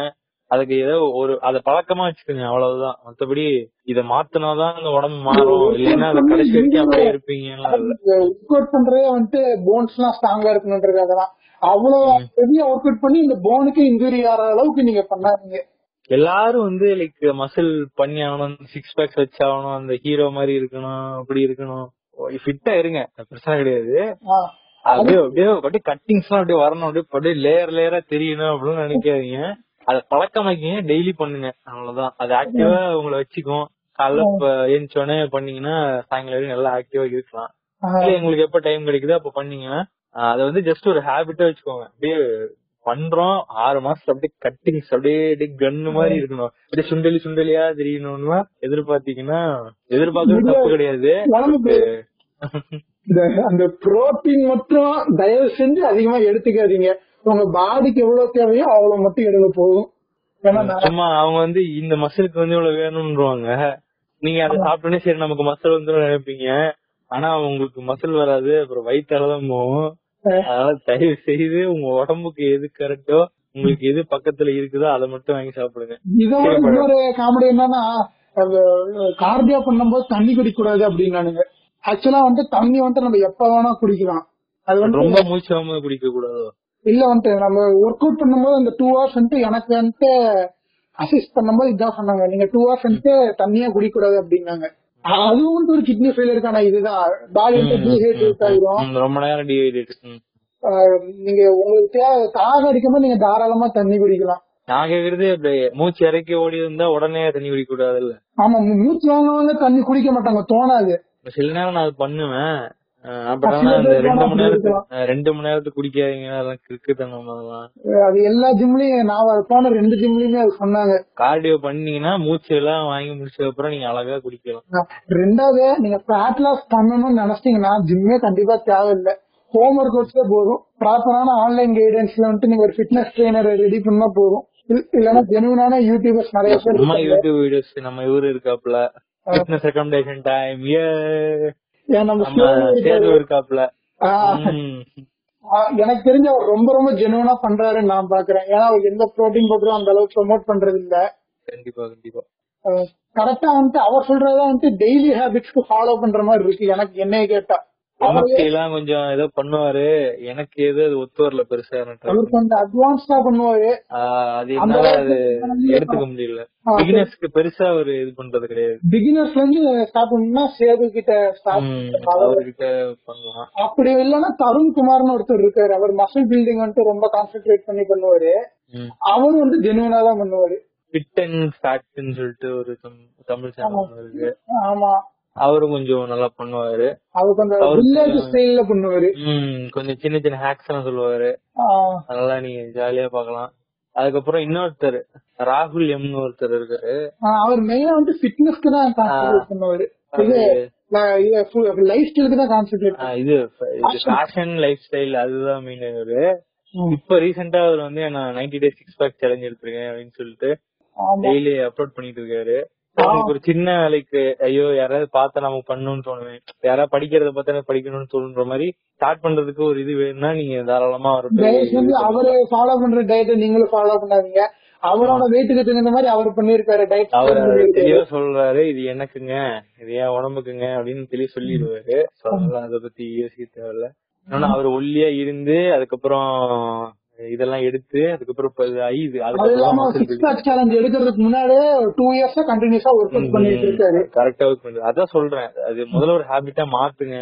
அதுக்கு ஏதோ ஒரு அத பழக்கமா வச்சுக்கோங்க அவ்வளவுதான். மத்தபடி இத மாத்தினாதான் அந்த உடம்பு மாறும். இல்லைன்னா அதை கடைசி வரைக்கும் அப்படியே இருப்பீங்க ஒர்க் அவுட் பண்றதே வந்துட்டு போன்ஸ் எல்லாம் ஸ்ட்ராங்கா இருக்கணுன்றதுக்காக தான் அவ்வளவு பெரிய ஒர்க் அவுட் பண்ணி இந்த போனுக்கு இன்ஜுரி ஆகிற அளவுக்கு நீங்க பண்ணாதீங்க. எல்லாரும் வந்து லைக் மசில் பண்ணி ஆகணும் சிக்ஸ் பேக்ஸ் வச்சாகணும் அந்த ஹீரோ மாதிரி இருக்கணும் அப்படி இருக்கணும். ஃபிட்டா இருங்க. பிரச்சனை கிடையாது. அப்படியே அப்படியே அப்படியே கட்டிங்ஸ் எல்லாம் அப்படியே வரணும். அப்படியே அப்படியே லேயர் லேயரா தெரியணும் அப்படின்னு நினைக்காதீங்க. அதை பழக்கமாக்கிங்க டெய்லி பண்ணுங்க. அவ்வளவுதான். அது ஆக்டிவா உங்களை வச்சுக்கும். காலைல இப்ப ஏஞ்சோடனே பண்ணீங்கன்னா சாயங்காலம் வரைக்கும் நல்லா ஆக்டிவா இருக்கலாம். இல்ல உங்களுக்கு எப்ப டைம் கிடைக்குதோ அப்ப பண்ணீங்கன்னா அதை வந்து ஜஸ்ட் ஒரு ஹேபிட்டா வச்சுக்கோங்க. அப்படியே பண்றோம். ஆறு மாசத்துல அப்படியே கட்டிங்ஸ் அப்படியே கன்னு மாதிரி இருக்கணும். அப்படியே சுண்டலி சுண்டலியா தெரியணும்னா எதிர்பார்த்தீங்கன்னா எதிர்பார்க்கறது தப்பு கிடையாது. அந்த புரோட்டீன் மட்டும் தயவு செஞ்சு அதிகமா எடுத்துக்காதீங்க. உங்க பாடிக்கு எவ்வளவு தேவையோ அவ்வளவு மட்டும் எடுக்க போதும். ஏன்னா சும்மா அவங்க வந்து இந்த மசிலுக்கு வந்து இவ்வளவு வேணும்ன்றவாங்க. நீங்க அதை சாப்பிட்டோன்னே சரி நமக்கு மசில் வந்துடும் நினைப்பீங்க. ஆனா உங்களுக்கு மசில் வராது அப்புறம் வயிற்றாலதான் போகும். அதனால தயவு செய்து உங்க உடம்புக்கு எது கரெக்டோ உங்களுக்கு எது பக்கத்துல இருக்குதோ அதை மட்டும் வாங்கி சாப்பிடுங்க. இதோட இன்னொரு காமெடி என்னன்னா கார்டியா பண்ணும்போது தண்ணி குடிக்க கூடாது அப்படின்னானுங்க ஆக்சுவலா வந்து தண்ணி வந்து நம்ம எப்ப வேணா குடிக்கலாம். அது வந்து ரொம்ப மூச்சு குடிக்க கூடாதோ இல்ல வந்துட்டு நம்ம ஒர்க் அவுட் பண்ணும்போது அந்த டூ ஹவர்ஸ் வந்துட்டு எனக்கு வந்துட்டு அசிஸ்ட் பண்ணும்போது இதான் சொன்னாங்க. நீங்க டூ ஹவர்ஸ் வந்துட்டு தண்ணியா குடிக்க கூடாது அப்படின்னாங்க. அதுவும் வந்து ஒரு கிட்னி ஃபெயிலியருக்கான இதுதான். பாடி வந்து டீஹைட்ரேட் ஆயிரும். ரொம்ப நேரம் டிஹைட்ரேட் நீங்க உங்களுக்கு தேவை தாக அடிக்கும்போது நீங்க தாராளமா தண்ணி குடிக்கலாம். இப்படி மூச்சு இறக்கி ஓடி இருந்தா உடனே தண்ணி குடிக்க கூடாதுல்ல ஆமா மூ- மூச்சு வாங்குவாங்க தண்ணி குடிக்க மாட்டாங்க தோணாது. சில நேரம் நான் அது பண்ணுவேன். அப்புறம் ரெண்டு மணி நேரத்துக்கு ரெண்டு மணி நேரத்துக்கு குடிக்காதீங்க அதெல்லாம் கிறுக்குத்தனம் அது எல்லா ஜிம்லயும் நான் போன ரெண்டு ஜிம்லயுமே அது சொன்னாங்க. கார்டியோ பண்ணீங்கன்னா மூச்சு எல்லாம் வாங்கி முடிச்சதுக்கு அப்புறம் நீங்க அழகா குடிக்கலாம். ரெண்டாவது நீங்க ஃபேட் லாஸ் பண்ணணும்னு நினைச்சீங்கன்னா ஜிம்மே கண்டிப்பா தேவையில்லை. ஹோம் ஒர்க் அவுட்ஸே போதும் ப்ராப்பரான ஆன்லைன் கைடன்ஸ்ல வந்துட்டு நீங்க ஒரு ஃபிட்னஸ் ட்ரெயினரை ரெடி பண்ணா போதும். இல்ல- இல்லைன்னா ஜெனுவனான யூடியூபர்ஸ் நிறைய பேர் நம்ம. யூடியூப் வீடியோஸ் நம்ம இவரு இருக்காப்ல ஃபிட்னஸ் ரெக்கமெண்டேஷன் டைம் ஏ இருக்காப்ல எனக்கு தெரிஞ்ச அவர் ரொம்ப ரொம்ப ஜெனுவனா பண்றாருன்னு நான் பாக்குறேன். ஏன்னா அவர் எந்த ப்ரோட்டீன் பவுடரும் அந்த அளவுக்கு ப்ரொமோட் பண்றது இல்ல கண்டிப்பா. கண்டிப்பா கரெக்டா வந்துட்டு அவர் சொல்றதா வந்துட்டு டெய்லி ஹேபிட்ஸ்க்கு ஃபாலோ பண்ற மாதிரி இருக்கு. எனக்கு என்னைய கேட்டா. நமக்கு எல்லாம் கொஞ்சம் ஏதோ பண்ணுவாரு. எனக்கு ஏதோ அது ஒத்து வரல பெருசா எனக்கு. அவர் கொஞ்சம் அட்வான்ஸ்டா பண்ணுவாரு. அது அந்த என்னால அது எடுத்துக்க முடியல. பிகினர்ஸ்க்கு பெருசா ஒரு இது பண்றது கிடையாது. பிகினர்ஸ்ல இருந்து ஸ்டார்ட் பண்ணா சேது கிட்ட அவர்கிட்ட பண்ணலாம். அப்படி இல்லைன்னா தருண் குமார்னு ஒருத்தர் இருக்காரு. அவர் மசில் பில்டிங் வந்துட்டு ரொம்ப கான்சென்ட்ரேட் பண்ணி பண்ணுவாரு. அவரும் வந்து ஜெனுவனா தான் பண்ணுவாரு. ஃபிட் அண்ட் ஃபேக்ட்னு சொல்லிட்டு ஒரு தம்- தமிழ் சேனல் இருக்கு. ஆமா. அவரும் கொஞ்சம் நல்லா பண்ணுவாரு. அவர் கொஞ்சம் வில்லேஜ் ஸ்டைல்ல பண்ணுவாரு கொஞ்சம் சின்ன சின்ன ஹேக்ஸ் எல்லாம் சொல்லுவாரு. அதெல்லாம் நீங்க ஜாலியா பார்க்கலாம். அதுக்கப்புறம் இன்னொருத்தர் ராகுல் எம்னு ஒருத்தர் இருக்காரு. அவர் மெயினா வந்து ஃபிட்னஸ்க்கு தான் பண்ணுவாரு. லைஃப் ஸ்டைலுக்கு தான் கான்சென்ட்ரேட் ஆஹ் இது ஃபேஷன் லைஃப் ஸ்டைல் அதுதான் மெயின் அவரு இப்ப ரீசெண்டா அவர் வந்து நான் ninety days six pack challenge எடுத்திருக்கேன் அப்படின்னு சொல்லிட்டு டெய்லி அப்லோட் பண்ணிட்டு இருக்காரு. ஒரு சின்ன வேலைக்கு ஐயோ யாராவது பார்த்தா நமக்கு பண்ணணும்னு தோணுவேன் யாராவது படிக்கிறத பார்த்தா படிக்கணும்னு தோணுன்ற மாதிரி ஸ்டார்ட் பண்றதுக்கு ஒரு இது வேணும்னா நீங்க தாராளமா அவர் வந்து அவரு ஃபாலோ பண்ற டயட்டை நீங்களும் ஃபாலோ பண்ணாதீங்க. அவரோட வெயிட்டுக்கு தகுந்த மாதிரி அவர் பண்ணிருக்காரு டயட் அவர் தெளிவா சொல்றாரு இது எனக்குங்க இது என் உடம்புக்குங்க அப்படின்னு தெளிவா சொல்லிடுவாரு. அதனால அதை பத்தி யோசிக்க தேவையில்ல. ஆனா அவர் ஒல்லியா இருந்து அதுக்கப்புறம் இதெல்லாம் எடுத்து அதுக்கப்புறம் அது அதுக்கப்புறம் இல்லாம சிக்ஸ் பேக் சேலஞ்ச் எடுக்கிறதுக்கு முன்னாடியே டூ இயர்ஸா கண்டினியூஸா ஒர்க் அவுட் பண்ணிட்டு இருக்காரு. கரெக்டா ஒர்க் பண்றது அதான் சொல்றேன். அது முதல்ல ஒரு ஹாபிட்டா மாத்துங்க.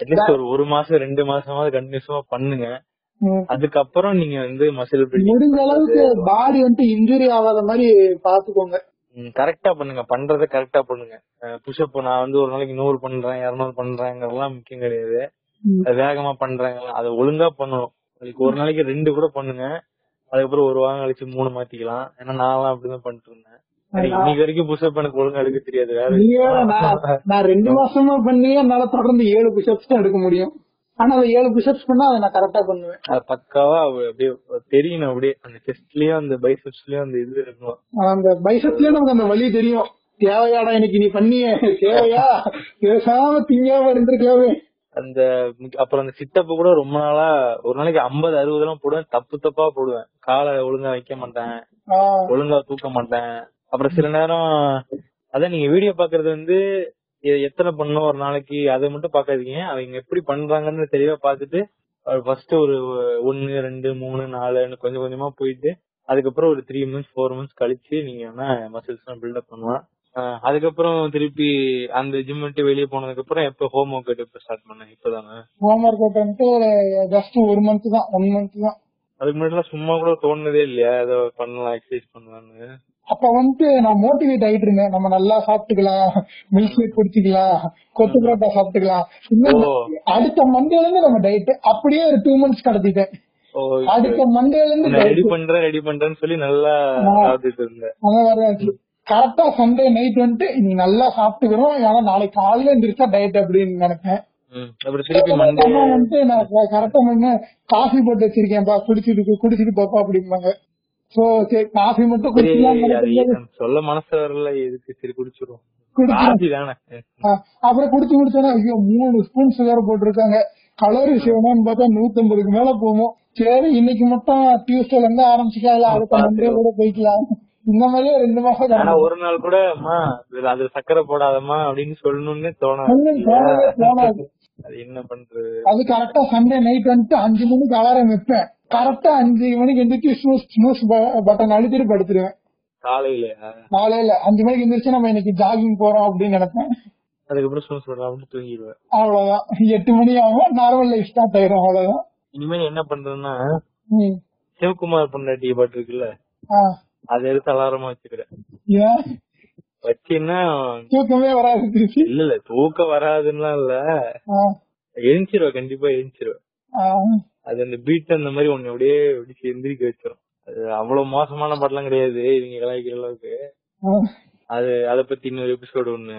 அட்லீஸ்ட் ஒரு ஒரு மாசம் ரெண்டு மாசமாவது கண்டினியூஸா பண்ணுங்க. அதுக்கப்புறம் நீங்க வந்து மசில் முடிஞ்ச அளவுக்கு பாடி வந்துட்டு இன்ஜுரி ஆகாத மாதிரி பாத்துக்கோங்க. கரெக்டா பண்ணுங்க. பண்றத கரெக்டா பண்ணுங்க. புஷ்அப் நான் வந்து ஒரு நாளைக்கு நூறு பண்றேன் இருநூறு பண்றேங்கிறதெல்லாம் முக்கியம் கிடையாது. வேகமா பண்றாங்க அதை ஒழுங்கா பண்ணணும். அதுக்கு ஒரு நாளைக்கு ரெண்டு கூட பண்ணுங்க. அதுக்கப்புறம் ஒரு வாரம் கழிச்சு மூணு மாத்திக்கலாம். ஏன்னா நான்லாம் அப்படிதான் பண்ணிட்டு இருந்தேன் இன்னைக்கு வரைக்கும் புஷ்அப் எனக்கு ஒழுங்கா எடுக்க தெரியாது. வேற நான் ரெண்டு மாசமா பண்ணி என்னால தொடர்ந்து ஏழு புஷப்ஸ் தான் எடுக்க முடியும். ஆனா அந்த ஏழு புஷப்ஸ் பண்ணா அதை நான் கரெக்டா பண்ணுவேன். அது பக்காவா அப்படியே தெரியணும் அப்படியே. அந்த செஸ்ட்லயும் அந்த பைசப்ஸ்லயும் அந்த இது இருக்கணும் அந்த பைசப்லயே நமக்கு அந்த வலி தெரியும். தேவையாடா இன்னைக்கு நீ பண்ணிய. தேவையா? பேசாம திங்காம இருந்திருக்கலாமே. அந்த அப்புறம் அந்த சிட்டப் கூட ரொம்ப நாளா ஒரு நாளைக்கு ஐம்பது அறுபது எல்லாம் போடுவேன். தப்பு தப்பா போடுவேன். காலை ஒழுங்கா வைக்க மாட்டேன். ஒழுங்கா தூக்க மாட்டேன். அப்புறம் சில நேரம் அதான் நீங்க வீடியோ பாக்குறது வந்து எத்தனை பண்ணணும் ஒரு நாளைக்கு அதை மட்டும் பாக்காதீங்க அவங்க எப்படி பண்றாங்கன்னு தெளிவா பாத்துட்டு ஃபர்ஸ்ட் ஒரு ஒன்னு ரெண்டு மூணு நாலுன்னு கொஞ்சம் கொஞ்சமா போயிட்டு அதுக்கப்புறம் ஒரு த்ரீ மந்த்ஸ் ஃபோர் மந்த்ஸ் கழிச்சு நீங்க வேணா மசில்ஸ் பில்டப் பண்ணலாம். அதுக்கப்புறம் திருப்பி அந்த ஜிம் விட்டு வெளியே போனதுக்கு அப்புறம் எப்ப ஹோம் ஒர்க் அவுட் எப்ப ஸ்டார்ட் பண்ணேன் இப்பதானே? ஹோம் ஒர்க் அவுட் வந்துட்டு ஜஸ்ட் ஒரு மந்த் தான் ஒன் மந்த் தான். அதுக்கு முன்னாடி சும்மா கூட தோணுனதே இல்லையா? ஏதோ பண்ணலாம் எக்ஸசைஸ் பண்ணலாம்னு. அப்ப வந்துட்டு நான் மோட்டிவேட் ஆயிட்டு இருந்தேன். நம்ம நல்லா சாப்பிட்டுக்கலாம் மில்க் ஷேக் குடிச்சுக்கலாம் கொத்து பரோட்டா சாப்பிட்டுக்கலாம். அடுத்த மண்டேல இருந்து நம்ம டயட் அப்படியே ஒரு டூ மந்த்ஸ் கடத்திட்டேன். அடுத்த மண்டேல இருந்து ரெடி. பண்றேன் ரெடி பண்றேன்னு சொல்லி நல்லா சாப்பிட்டுட்டு இருந்தேன். கரெக்டா சண்டே நைட் வந்துட்டு நீ நல்லா சாப்பிட்டுக்கிறோம். ஏன்னா நாளைக்கு காலையில எந்திரிச்சா டயட் அப்படின்னு நினைப்பேன். வந்துட்டு நான் கரெக்டா காஃபி போட்டு வச்சிருக்கேன்பா குடிச்சிட்டு குடிச்சிட்டு போப்பா அப்படிம்பாங்க. சோ சரி காஃபி மட்டும் எனக்கு சொல்ல மனசு வரல எதுக்கு? சரி குடிச்சிரும் அப்புறம் குடிச்சு முடிச்சோன்னா ஐயோ மூணு ஸ்பூன் சுகர் போட்டிருக்காங்க. கலோரிஸ் எவ்வளோன்னு பார்த்தா நூத்தம்பதுக்கு மேல போகும். சரி இன்னைக்கு மட்டும் டியூஸ்டேல இருந்து ஆரம்பிச்சுக்கலாம். அடுத்த மண்டே கூட போய்க்கலாம். இந்த மாதிரியே ரெண்டு மாசம் ஆனா ஒரு நாள் கூட அம்மா அது சக்கரை போடாதம்மா அப்படின்னு சொல்லணும்னு தோணாது. அது என்ன பண்றது? அது கரெக்டா சண்டே நைட் வந்துட்டு அஞ்சு மணிக்கு அலாரம் வைப்பேன். கரெக்டா அஞ்சு மணிக்கு எந்திரிச்சு ஸ்னூஸ் ஸ்னூஸ் பட்டன் அழுத்திட்டு படுத்துருவேன். காலையில? காலையில அஞ்சு மணிக்கு எந்திரிச்சு நம்ம இன்னைக்கு ஜாகிங் போறோம் அப்படின்னு நினைப்பேன். அதுக்கப்புறம் ஸ்னூஸ் பண்ணாம தூங்கிடுவேன். அவ்வளவுதான். எட்டு மணி ஆகும் நார்மல் லைஃப் ஸ்டார்ட் ஆயிரும் அவ்வளவுதான். இனிமேல் என்ன பண்றேன்னா ம். சிவகுமார் பொண்டாட்டி பாட்டு இருக்குல்ல. அதை எடுத்து அலாரமா வச்சுக்கிறேன் ஏன்? வச்சீங்கன்னா தூக்கமே வராது இல்ல இல்ல தூக்கம் வராதுன்னா இல்ல. ஆ, எழுந்திருவ கண்டிப்பா எழுந்திருவ ஆ, அது அந்த பீட் அந்த மாதிரி ஒண்ணு அப்படியே அப்படியே எந்திரிக்க வச்சிரும். அது அவ்வளவு மோசமான படம்லாம் கிடையாது இவங்க கலாய்க்கிற அளவுக்கு. அது அத பத்தி இன்னொரு எபிசோடு ஒண்ணு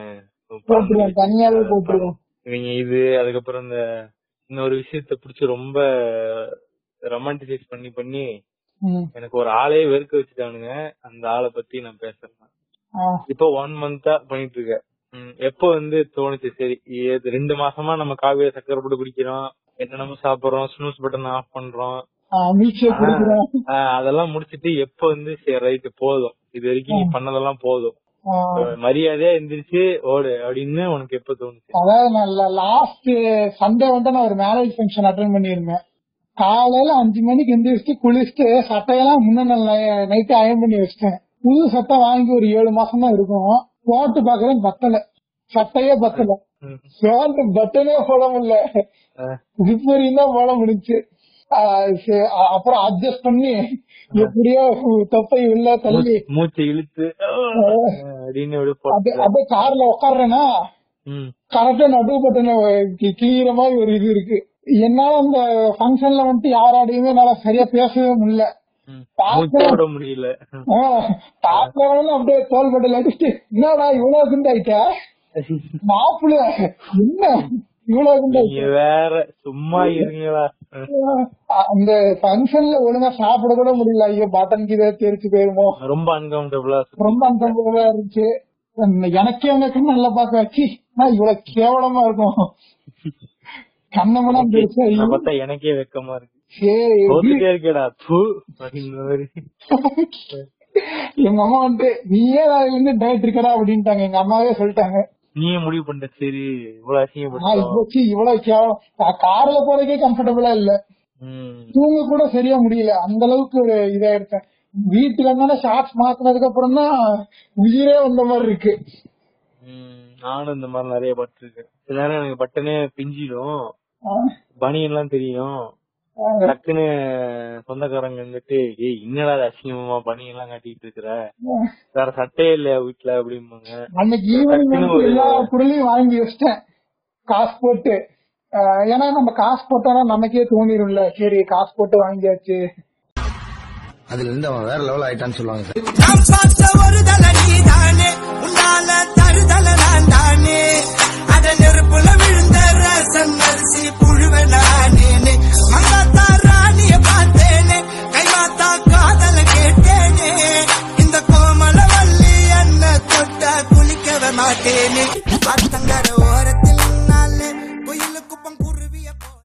இவங்க இது அதுக்கப்புறம் இந்த இன்னொரு விஷயத்த புடிச்சு ரொம்ப ரொமான்டிசைஸ் பண்ணி பண்ணி எனக்கு ஒரு ஆளே வெறுக்க வச்சுட்டானுங்க. அந்த ஆளை பத்தி நான் பேசுறேன். இப்போ ஒன் மந்தா பண்ணிட்டு இருக்கேன் எப்போ வந்து தோணுச்சு? சரி ரெண்டு மாசமா நம்ம காவிய சக்கரை போட்டு குடிக்கிறோம். என்னென்னமோ சாப்பிடுறோம். ஸ்னூஸ் பட்டன் ஆஃப் பண்றோம். அதெல்லாம் முடிச்சிட்டு எப்ப வந்து சரி ரைட்டு போதும். இது வரைக்கும் நீ பண்ணதெல்லாம் போதும். மரியாதையா எந்திரிச்சு ஓடு அப்படின்னு உனக்கு எப்ப தோணுச்சு? அதாவது லாஸ்ட் சண்டே வந்து நான் ஒரு மேரேஜ் ஃபங்க்ஷன் அட்டன் பண்ணியிருந்தேன். காலையில அஞ்சு மணிக்கு எந்திரிச்சு குளிச்சுட்டு சட்டையெல்லாம் முன்ன நைட்டு அயன் பண்ணி வச்சிட்டேன். புது சட்டை வாங்கி ஒரு ஏழு மாசம் தான் இருக்கும். போட்டு பாக்குறேன் பத்தல. சட்டையே பத்தல. ஷர்ட் பட்டனே போட முடியல. ஜிப்பரியும் தான் போட முடிஞ்சு அப்புறம் அட்ஜஸ்ட் பண்ணி எப்படியோ தொப்பை உள்ள தள்ளி. மூச்சை இழுத்து அப்படியே கார்ல உட்காடுறேன்னா. கரெக்டா நடுவு பட்டனை கிளியிற மாதிரி ஒரு இது இருக்கு. என்னால அந்த ஃபங்க்ஷன்ல வந்துட்டு யாராடையுமே என்னால சரியா பேசவே முடியல. முடியல. பாக்கிறவங்க அப்படியே தோல் பட்டல அடிச்சுட்டு என்னடா இவ்வளவு குண்டாயிட்ட? மாப்பிள்ள என்ன இவ்வளவு வேற சும்மா இருங்களா அந்த ஃபங்க்ஷன்ல ஒழுங்கா சாப்பிட கூட முடியல. ஐயோ பட்டன் கீழே தெரிச்சு போயிருமோ? ரொம்ப அன்கம்ஃபர்டபுளா ரொம்ப அன்கம்ஃபர்டபுளா இருந்துச்சு. எனக்கே கண்ணு நல்லா பாக்க வச்சு நான் இவ்வளவு கேவலமா இருக்கும் கண்ணமெல்லாம் பெருசா. பார்த்தா எனக்கே வெக்கமா இருக்கு. சரி இருக்கேடா. தூ எங்க அம்மா வந்துட்டு நீயே இருந்து டயட் இருக்கடா? அப்படின்ட்டாங்க. எங்க அம்மாவே சொல்லிட்டாங்க. நீயே முடிவு பண்ணிட்ட. சரி இவ்வளவு நான் அசிங்கப்பட்டோம் இவ்வளவு கேவலம் கார்ல போறதுக்கே கம்ஃபர்டபுளா இல்ல. தூங்க கூட சரியா முடியல. அந்த அளவுக்கு ஒரு இதா இருக்கேன் வீட்டுல இருந்தாலும் ஷார்ட்ஸ் மாத்தினதுக்கு அப்புறம் தான் உயிரே வந்த மாதிரி இருக்கு. நானும் இந்த மாதிரி நிறைய பட்டிருக்கேன். சில நேரம் எனக்கு பட்டனே பிஞ்சிடும். ஆ, பனியன் எல்லாம் தெரியும் டக்குன்னு சொந்தக்காரங்க வந்துட்டு ஏய் என்னடா அசிங்கமா பனியன் எல்லாம் கட்டிட்டு இருக்கிற வேற சட்டையே இல்லையா வீட்டுல அப்படிம்பாங்க. அன்னைக்கு ஈவினிங் வாங்கி வச்சிட்டேன். காசு போட்டு. ஏன்னா நம்ம காசு போட்டோம்னா நமக்கே தோணிரும்ல. சரி காசு போட்டு வாங்கியாச்சு. அதுல இருந்து அவன் வேற லெவல் ஆயிட்டான்னு சொல்லுவாங்க சார். தங்கரிசி புழுவ நானேனே. மங்காத்தா ராணிய பார்த்தேனே. கைமாத்தா காதல கேட்டேனே. இந்த கோமல வள்ளி என்ன தொட்ட குளிக்கவே மாட்டேனே. பத்தங்கர ஓரத்தில்